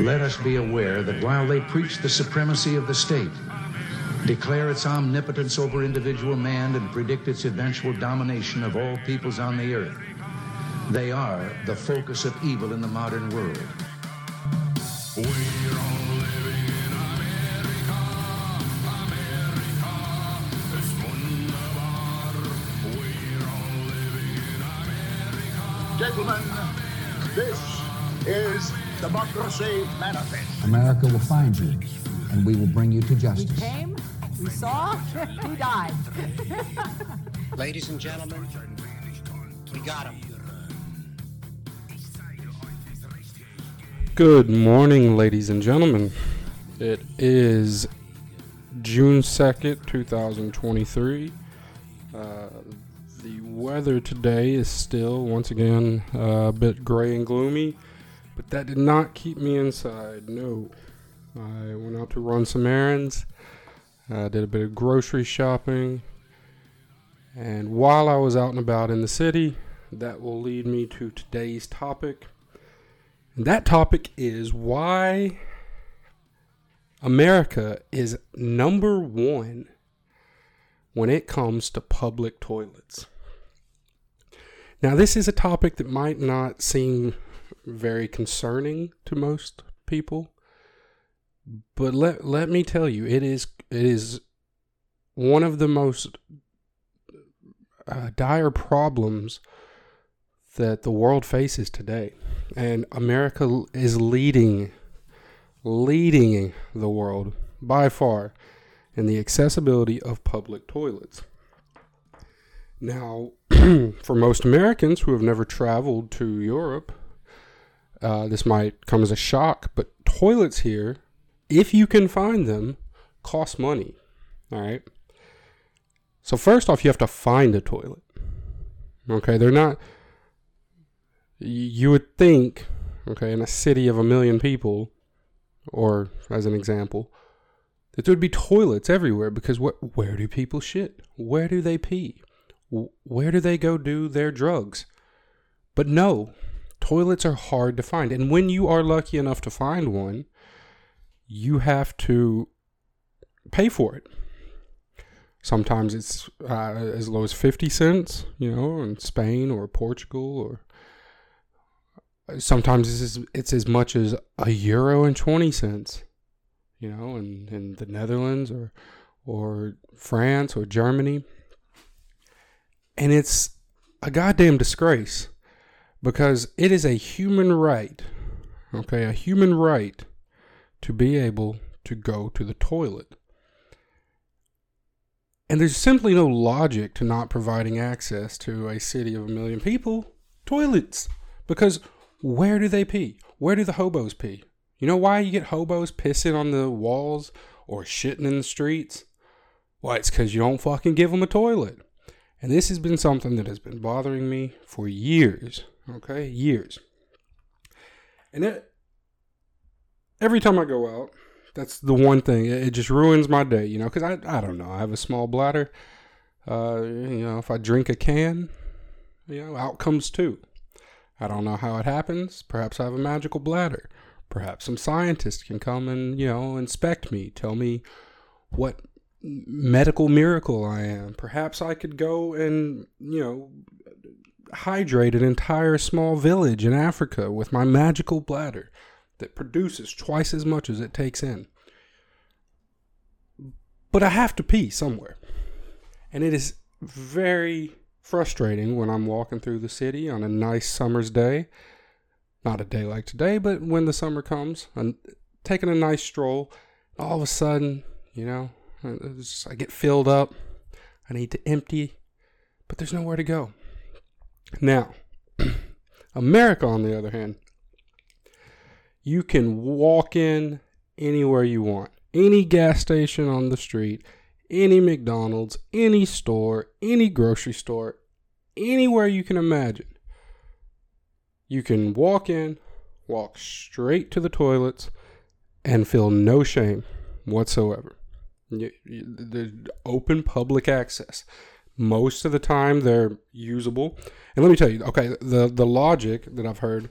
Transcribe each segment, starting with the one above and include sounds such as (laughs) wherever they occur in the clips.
Let us be aware that while they preach the supremacy of the state, declare its omnipotence over individual man, and predict its eventual domination of all peoples on the earth, they are the focus of evil in the modern world. Gentlemen, this is Democracy Manifest. America will find you, and we will bring you to justice. We came, we saw, (laughs) we died. (laughs) Ladies and gentlemen, we got him. Good morning, ladies and gentlemen. It is June 2nd, 2023. Uh, the weather today is still, once again, uh, a bit gray and gloomy, but that did not keep me inside. No. I went out to run some errands, uh, did a bit of grocery shopping, and while I was out and about in the city, that will lead me to today's topic. And that topic is why America is number one when it comes to public toilets. Now, this is a topic that might not seem very concerning to most people, but let let me tell you, it is it is one of the most uh, dire problems that the world faces today and America is leading leading the world by far in the accessibility of public toilets. Now, (clears throat) for most Americans who have never traveled to Europe, uh, this might come as a shock, but toilets here, if you can find them, cost money. All right. So first off, you have to find a toilet. Okay, they're not you would think, okay, in a city of a million people, or as an example, that there would be toilets everywhere because what? Where do people shit? Where do they pee? Where do they go do their drugs? But no, toilets are hard to find, and when you are lucky enough to find one, you have to pay for it. Sometimes it's uh, as low as 50 cents, you know, in Spain or Portugal or sometimes it's as, it's as much as a euro and 20 cents you know in, in the netherlands or or france or germany. And it's a goddamn disgrace because it is a human right okay a human right to be able to go to the toilet and there's simply no logic to not providing access to a city of a million people toilets because where do they pee? Where do the hobos pee? You know why you get hobos pissing on the walls or shitting in the streets? Why, it's because you don't fucking give them a toilet. And this has been something that has been bothering me for years. Okay? Years. And it, every time I go out, that's the one thing. It it just ruins my day, you know, because I, I don't know. I have a small bladder. Uh, you know, if I drink a can, you know, out comes two. I don't know how it happens. Perhaps I have a magical bladder. Perhaps some scientist can come and, you know, inspect me, tell me what medical miracle I am. Perhaps I could go and, you know, hydrate an entire small village in Africa with my magical bladder that produces twice as much as it takes in. But I have to pee somewhere. And it is very frustrating when I'm walking through the city on a nice summer's day. Not a day like today, but when the summer comes, and taking a nice stroll, all of a sudden, you know, I get filled up. I need to empty, but there's nowhere to go. Now, America, on the other hand, you can walk in anywhere you want. Any gas station on the street, any McDonald's, any store, any grocery store, anywhere you can imagine. You can walk in, walk straight to the toilets, and feel no shame whatsoever. The open public access. Most of the time, they're usable. And let me tell you, okay, the the logic that I've heard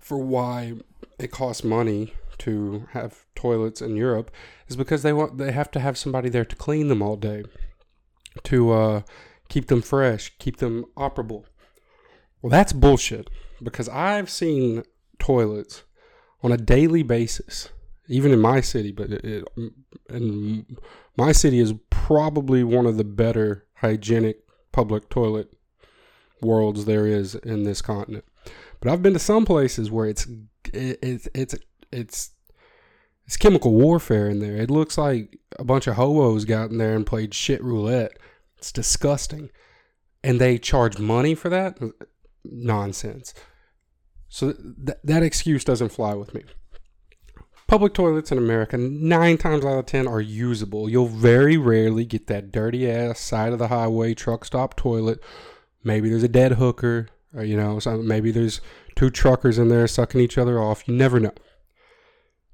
for why it costs money to have toilets in Europe is because they want they have to have somebody there to clean them all day, to uh, keep them fresh, keep them operable. Well, that's bullshit because I've seen toilets on a daily basis, even in my city. But it, it, and my city is probably one of the better hygienic public toilet worlds there is in this continent. But I've been to some places where it's it's it's it's it's chemical warfare in there. It looks like a bunch of hobos got in there and played shit roulette. It's disgusting, and they charge money for that. Nonsense. So th- that excuse doesn't fly with me. Public toilets in America, nine times out of ten, are usable. You'll very rarely get that dirty ass side of the highway truck stop toilet. Maybe there's a dead hooker, or, you know, maybe there's two truckers in there sucking each other off. You never know.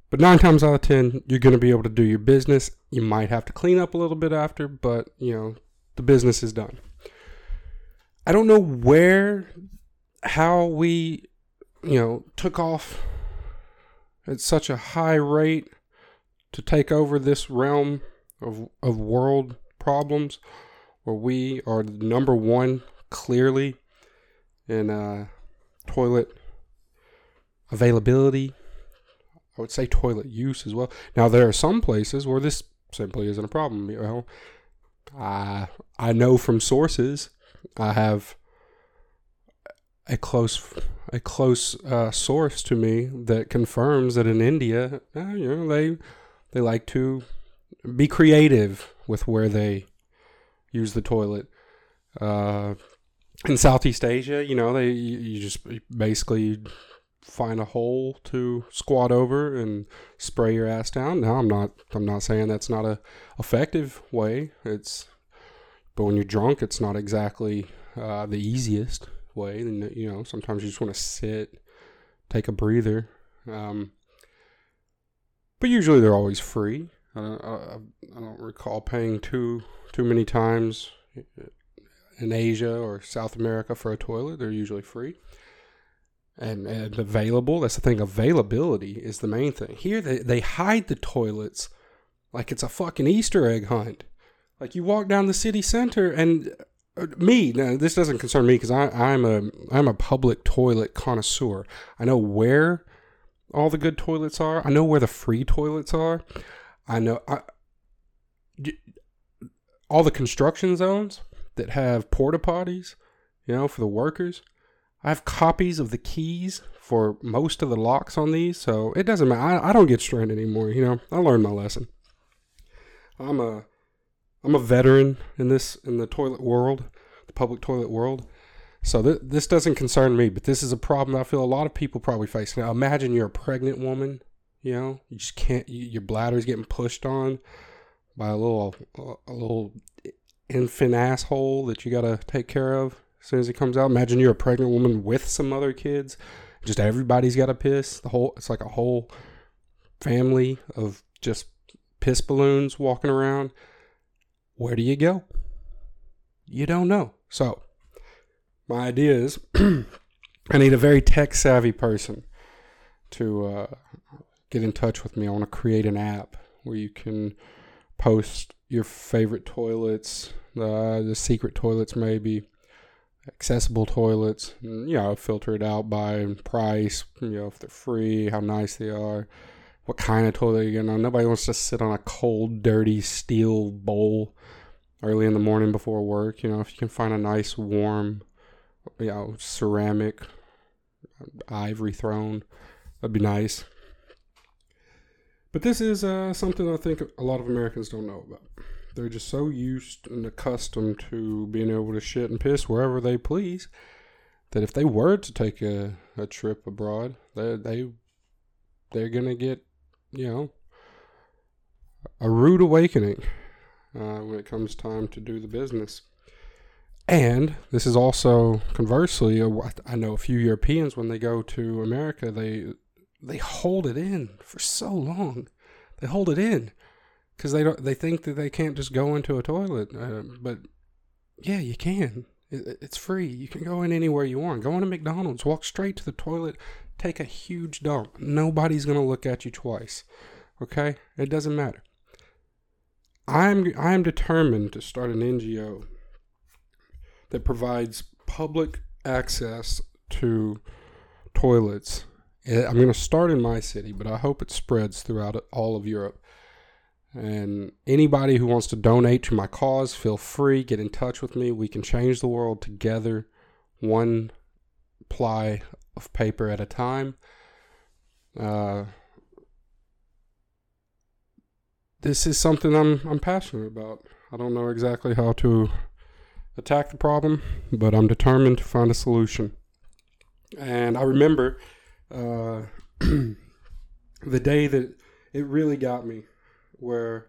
But nine times out of ten, you're going to be able to do your business. You might have to clean up a little bit after, but you know, the business is done. I don't know where, how we, you know, took off at such a high rate to take over this realm of, of world problems where we are number one clearly in uh, toilet availability. I would say toilet use as well. Now there are some places where this simply isn't a problem. You know, I I know from sources. I have a close a close uh, source to me that confirms that in India, uh, you know, they they like to be creative with where they use the toilet. Uh, in Southeast Asia, you know, they you just basically find a hole to squat over and spray your ass down. Now, I'm not I'm not saying that's not a effective way. It's but when you're drunk, it's not exactly uh, the easiest way. And you know, sometimes you just want to sit, take a breather. Um, but usually they're always free. I don't, I, don't recall paying too too many times in Asia or South America for a toilet. They're usually free and, and available. That's the thing. Availability is the main thing. Here they, they hide the toilets like it's a fucking Easter egg hunt. Like you walk down the city center and me now this doesn't concern me because I'm a I'm a public toilet connoisseur. I know where all the good toilets are. I know where the free toilets are. I know I, all the construction zones that have porta potties, you know, for the workers. I have copies of the keys for most of the locks on these, so it doesn't matter. I, I don't get stranded anymore. You know, I learned my lesson. I'm a I'm a veteran in this in the toilet world, the public toilet world. So th- this doesn't concern me, but this is a problem I feel a lot of people probably face. Now imagine you're a pregnant woman, you know, you just can't you, your bladder's getting pushed on by a little a little infant asshole that you got to take care of as soon as he comes out. Imagine you're a pregnant woman with some other kids. Just everybody's got to piss. The whole it's like a whole family of just piss balloons walking around. Where do you go? You don't know. So, my idea is (clears throat) I need a very tech savvy person to uh, get in touch with me. I want to create an app where you can post your favorite toilets, uh, the secret toilets maybe, accessible toilets. And, you know, filter it out by price. You know, if they're free, how nice they are, what kind of toilet you're getting on. Nobody wants to sit on a cold, dirty steel bowl early in the morning before work. You know, if you can find a nice, warm, you know, ceramic, ivory throne, that'd be nice. But this is uh, something I think a lot of Americans don't know about. They're just so used and accustomed to being able to shit and piss wherever they please that if they were to take a, a trip abroad, they they they're gonna get you know a rude awakening uh, when it comes time to do the business. And this is also conversely, I know a few Europeans when they go to America, they they hold it in for so long. They hold it in because they don't. They think that they can't just go into a toilet. Uh, but yeah, you can. It, it's free. You can go in anywhere you want. Go into McDonald's, walk straight to the toilet, take a huge dump. Nobody's going to look at you twice. Okay? It doesn't matter. I'm I am determined to start an NGO that provides public access to toilets. Eh, I'm going to start in my city, but I hope it spreads throughout all of Europe. And anybody who wants to donate to my cause, feel free, get in touch with me. We can change the world together, one ply of paper at a time. Uh, this is something I'm I'm passionate about. I don't know exactly how to attack the problem, but I'm determined to find a solution. And I remember uh, (clears throat) the day that it really got me, where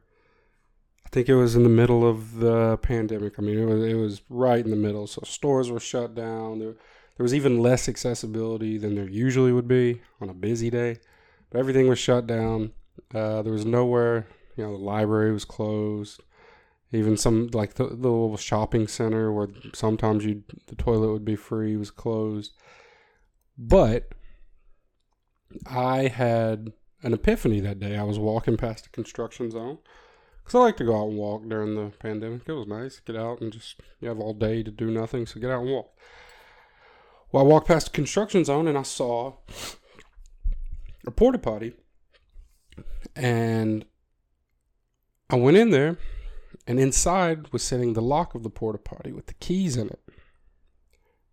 I think it was in the middle of the pandemic. I mean, it was it was right in the middle. So stores were shut down. There there was even less accessibility than there usually would be on a busy day. But everything was shut down. Uh, there was nowhere you know, the library was closed. Even some like the, the little shopping center where sometimes you the toilet would be free was closed. But I had an epiphany that day. I was walking past a construction zone because I like to go out and walk during the pandemic. It was nice get out and just you have all day to do nothing, so get out and walk. Well, I walked past a construction zone and I saw a porta potty, and I went in there, and inside was sitting the lock of the porta potty with the keys in it.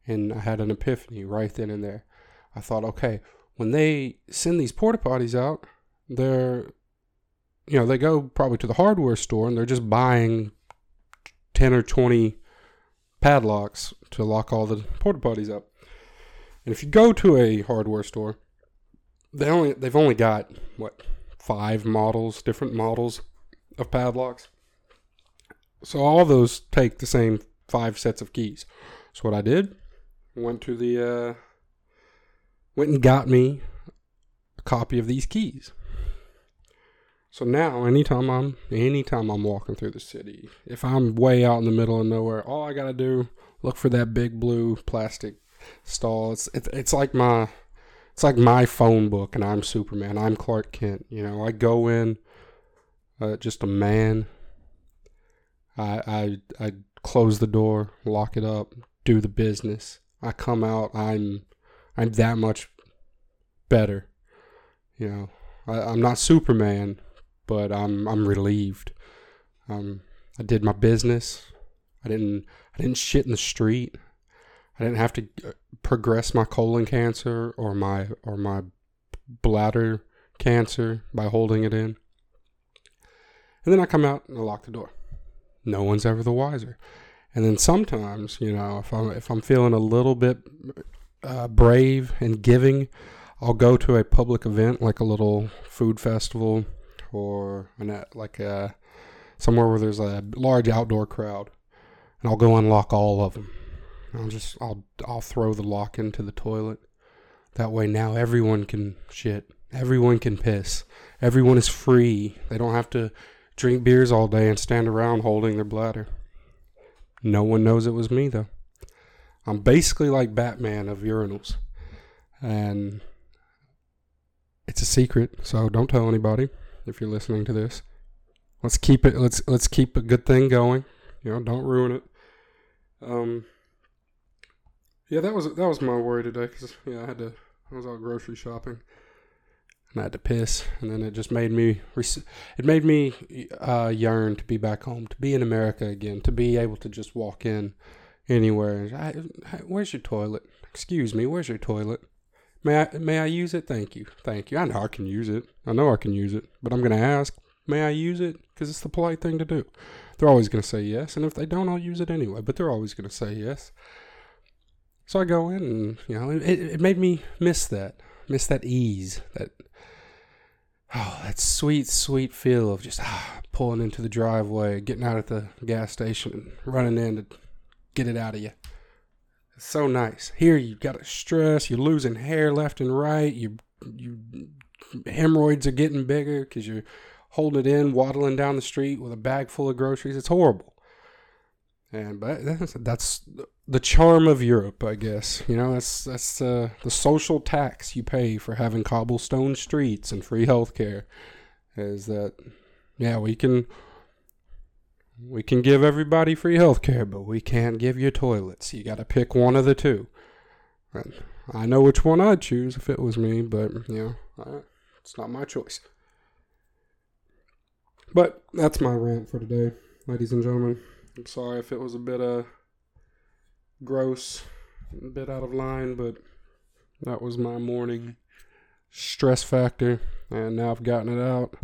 And I had an epiphany right then and there. I thought, okay, when they send these porta potties out, they're, you know, they go probably to the hardware store and they're just buying 10 or 20 padlocks to lock all the porta potties up. And if you go to a hardware store, they only they've only got what five models, different models of padlocks. So all those take the same five sets of keys. So what I did, went to the uh, went and got me a copy of these keys. So now, anytime I'm anytime I'm walking through the city, if I'm way out in the middle of nowhere, all I gotta do look for that big blue plastic stall. It's it's, it's like my it's like my phone book, and I'm Superman. I'm Clark Kent. You know, I go in, uh, just a man. I I I close the door, lock it up, do the business. I come out. I'm I'm that much better. You know, I, I'm not Superman, but I'm I'm relieved. Um, I did my business. I didn't I didn't shit in the street. I didn't have to uh, progress my colon cancer or my or my bladder cancer by holding it in. And then I come out and I lock the door. No one's ever the wiser. And then sometimes, you know, if I'm if I'm feeling a little bit uh, brave and giving, I'll go to a public event like a little food festival or an, uh, like a somewhere where there's a large outdoor crowd, and I'll go unlock all of them. I'll just I'll I'll throw the lock into the toilet. That way now everyone can shit. Everyone can piss. Everyone is free. They don't have to drink beers all day and stand around holding their bladder. No one knows it was me, though. I'm basically like Batman of urinals. And it's a secret, so don't tell anybody if you're listening to this. Let's keep it let's let's keep a good thing going. You know, don't ruin it. Um Yeah, that was that was my worry today cuz yeah, I had to I was out grocery shopping and I had to piss, and then it just made me it made me uh, yearn to be back home, to be in America again, to be able to just walk in anywhere. I, I, where's your toilet? Excuse me, where's your toilet? May I may I use it? Thank you, thank you. I know I can use it. I know I can use it, but I'm gonna ask. May I use it? Because it's the polite thing to do. They're always gonna say yes, and if they don't, I'll use it anyway. But they're always gonna say yes. So I go in, and you know, it, it made me miss that, miss that ease, that oh, that sweet, sweet feel of just ah, pulling into the driveway, getting out at the gas station, and running in to get it out of you. It's so nice. Here you got stress. You're losing hair left and right. You you hemorrhoids are getting bigger because you're holding it in, waddling down the street with a bag full of groceries. It's horrible. And but that's, that's the charm of Europe, I guess. You know, that's that's uh, the social tax you pay for having cobblestone streets and free healthcare. Is that yeah, we can we can give everybody free healthcare, but we can't give you toilets. You got to pick one of the two. And I know which one I'd choose if it was me, but you know, it's not my choice. But that's my rant for today, ladies and gentlemen. I'm sorry if it was a bit uh gross, a bit out of line, but that was my morning stress factor, and now I've gotten it out.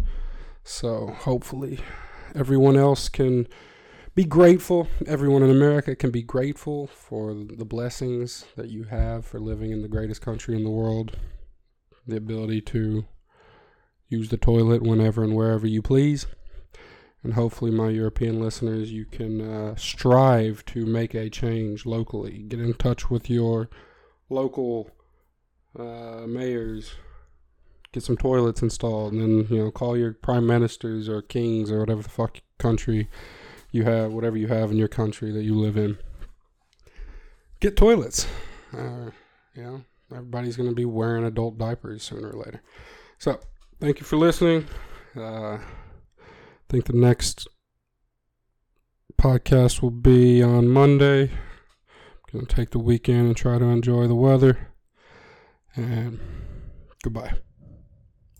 So hopefully, everyone else can be grateful. Everyone in America can be grateful for the blessings that you have for living in the greatest country in the world. The ability to use the toilet whenever and wherever you please. And hopefully, my European listeners, you can uh, strive to make a change locally. Get in touch with your local uh, mayors, get some toilets installed, and then you know call your prime ministers or kings or whatever the fuck country you have, whatever you have in your country that you live in. Get toilets. Uh, you know, everybody's going to be wearing adult diapers sooner or later. So, thank you for listening. Uh, I think the next podcast will be on Monday. I'm going to take the weekend and try to enjoy the weather. And goodbye.